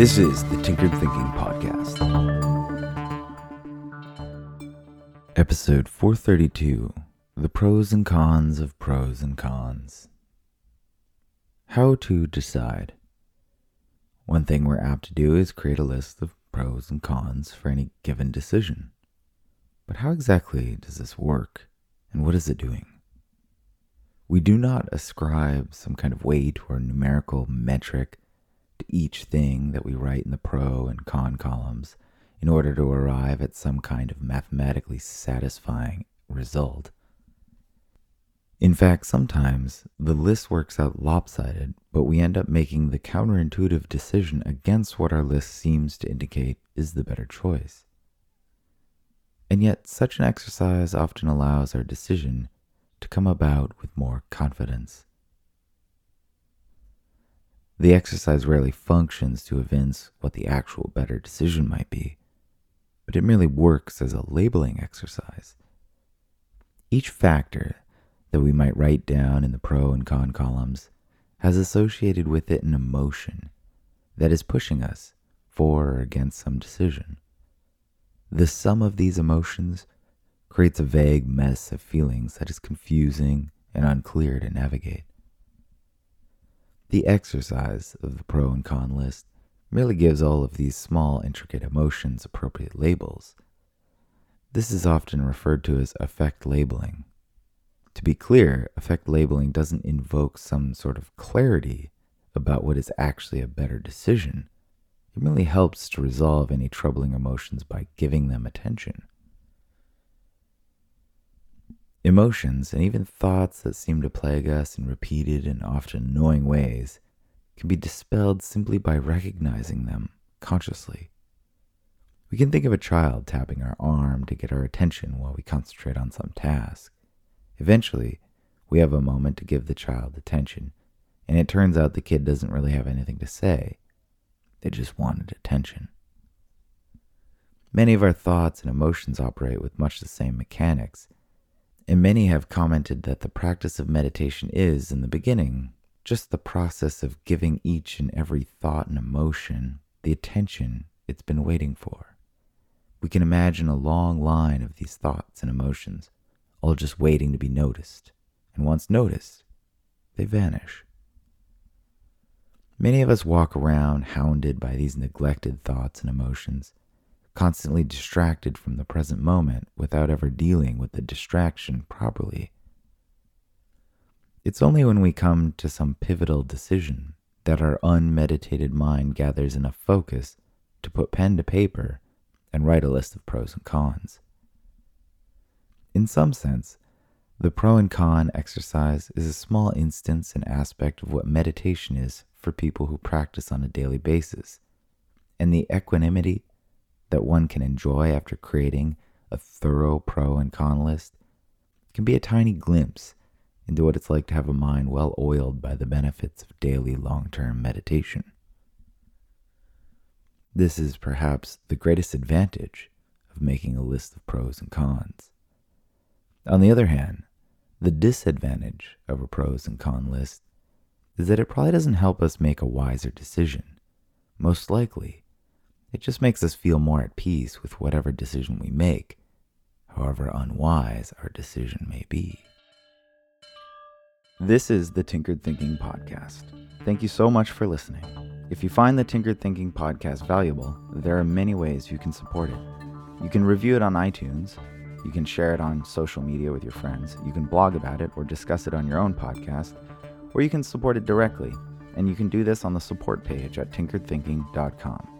This is the Tinkered Thinking Podcast. Episode 432 The Pros and Cons of Pros and Cons. How to decide. One thing we're apt to do is create a list of pros and cons for any given decision. But how exactly does this work, and what is it doing? We do not ascribe some kind of weight or numerical metric to each thing that we write in the pro and con columns in order to arrive at some kind of mathematically satisfying result. In fact, sometimes the list works out lopsided, but we end up making the counterintuitive decision against what our list seems to indicate is the better choice. And yet, such an exercise often allows our decision to come about with more confidence. The exercise rarely functions to evince what the actual better decision might be, but it merely works as a labeling exercise. Each factor that we might write down in the pro and con columns has associated with it an emotion that is pushing us for or against some decision. The sum of these emotions creates a vague mess of feelings that is confusing and unclear to navigate. The exercise of the pro and con list merely gives all of these small, intricate emotions appropriate labels. This is often referred to as affect labeling. To be clear, affect labeling doesn't invoke some sort of clarity about what is actually a better decision. It merely helps to resolve any troubling emotions by giving them attention. Emotions and even thoughts that seem to plague us in repeated and often annoying ways can be dispelled simply by recognizing them consciously. We can think of a child tapping our arm to get our attention while we concentrate on some task. Eventually, we have a moment to give the child attention, and it turns out the kid doesn't really have anything to say. They just wanted attention. Many of our thoughts and emotions operate with much the same mechanics and many have commented that the practice of meditation is, in the beginning, just the process of giving each and every thought and emotion the attention it's been waiting for. We can imagine a long line of these thoughts and emotions, all just waiting to be noticed. And once noticed, they vanish. Many of us walk around hounded by these neglected thoughts and emotions constantly distracted from the present moment without ever dealing with the distraction properly. It's only when we come to some pivotal decision that our unmeditated mind gathers enough focus to put pen to paper and write a list of pros and cons. In some sense, the pro and con exercise is a small instance and aspect of what meditation is for people who practice on a daily basis, and the equanimity that one can enjoy after creating a thorough pro and con list can be a tiny glimpse into what it's like to have a mind well oiled by the benefits of daily long term meditation. This is perhaps the greatest advantage of making a list of pros and cons. On the other hand, the disadvantage of a pros and con list is that it probably doesn't help us make a wiser decision. Most likely, it just makes us feel more at peace with whatever decision we make, however unwise our decision may be. This is the Tinkered Thinking Podcast. Thank you so much for listening. If you find the Tinkered Thinking Podcast valuable, there are many ways you can support it. You can review it on iTunes, you can share it on social media with your friends, you can blog about it or discuss it on your own podcast, or you can support it directly, and you can do this on the support page at tinkeredthinking.com.